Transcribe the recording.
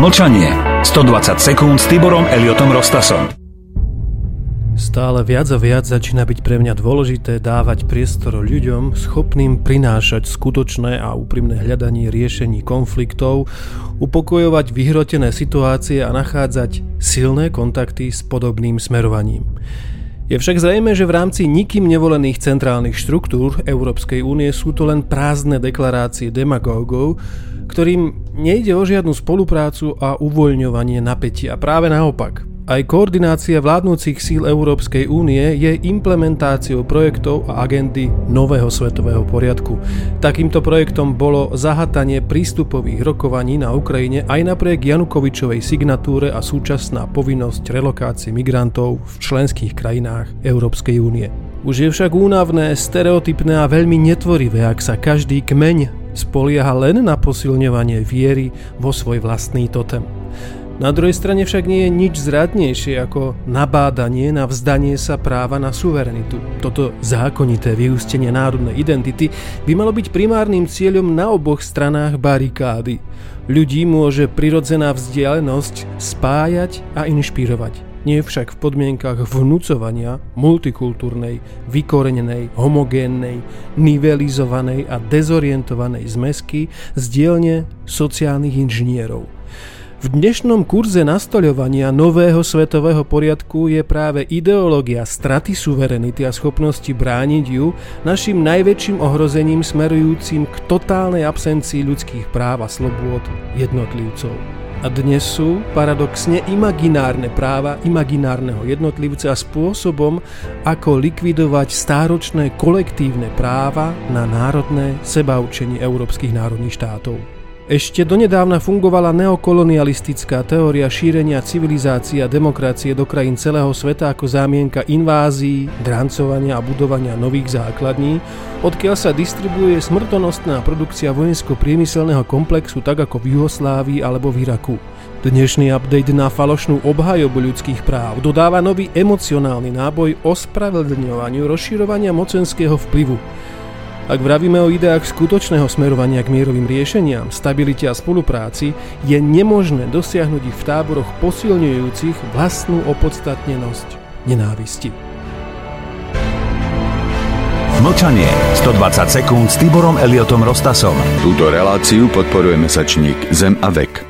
Mlčanie. 120 sekúnd s Tiborom Eliotom Rostasom. Stále viac a viac začína byť pre mňa dôležité dávať priestor ľuďom schopným prinášať skutočné a úprimné hľadanie riešení konfliktov, upokojovať vyhrotené situácie a nachádzať silné kontakty s podobným smerovaním. Je však zrejme, že v rámci nikým nevolených centrálnych štruktúr Európskej únie sú to len prázdne deklarácie demagógov, ktorým nejde o žiadnu spoluprácu a uvoľňovanie napätia. Práve naopak. Aj koordinácia vládnúcich síl Európskej únie je implementáciou projektov a agendy nového svetového poriadku. Takýmto projektom bolo zahatanie prístupových rokovaní na Ukrajine aj napriek Janukovičovej signatúre a súčasná povinnosť relokácie migrantov v členských krajinách Európskej únie. Už je však únavné, stereotypné a veľmi netvorivé, ak sa každý kmeň spolieha len na posilňovanie viery vo svoj vlastný totem. Na druhej strane však nie je nič zradnejšie ako nabádanie na vzdanie sa práva na suverenitu. Toto zákonité vyústenie národnej identity by malo byť primárnym cieľom na oboch stranách barikády. Ľudí môže prirodzená vzdialenosť spájať a inšpirovať. Nie však v podmienkach vnúcovania multikultúrnej, vykorenenej, homogénnej, nivelizovanej a dezorientovanej zmesky z dielne sociálnych inžinierov – v dnešnom kurze nastoľovania nového svetového poriadku je práve ideológia straty suverenity a schopnosti brániť ju našim najväčším ohrozením smerujúcim k totálnej absencii ľudských práv a slobôd jednotlivcov. A dnes sú paradoxne imaginárne práva imaginárneho jednotlivca spôsobom, ako likvidovať stáročné kolektívne práva na národné sebaučenie európskych národných štátov. Ešte donedávna fungovala neokolonialistická teória šírenia civilizácie a demokracie do krajín celého sveta ako zámienka invázií, drancovania a budovania nových základní, odkiaľ sa distribuuje smrtonostná produkcia vojensko-priemyselného komplexu tak ako v Juhoslávii alebo v Iraku. Dnešný update na falošnú obhajobu ľudských práv dodáva nový emocionálny náboj ospravedlňovaniu rozširovania mocenského vplyvu. Ak vravíme o ideách skutočného smerovania k mierovým riešeniam, stabilite a spolupráci, je nemožné dosiahnuť ich v táboroch posilňujúcich vlastnú opodstatnenosť nenávisti. Mlčanie. 120 sekúnd s Tiborom Eliotom Rostasom. Túto reláciu podporuje mesačník Zem a vek.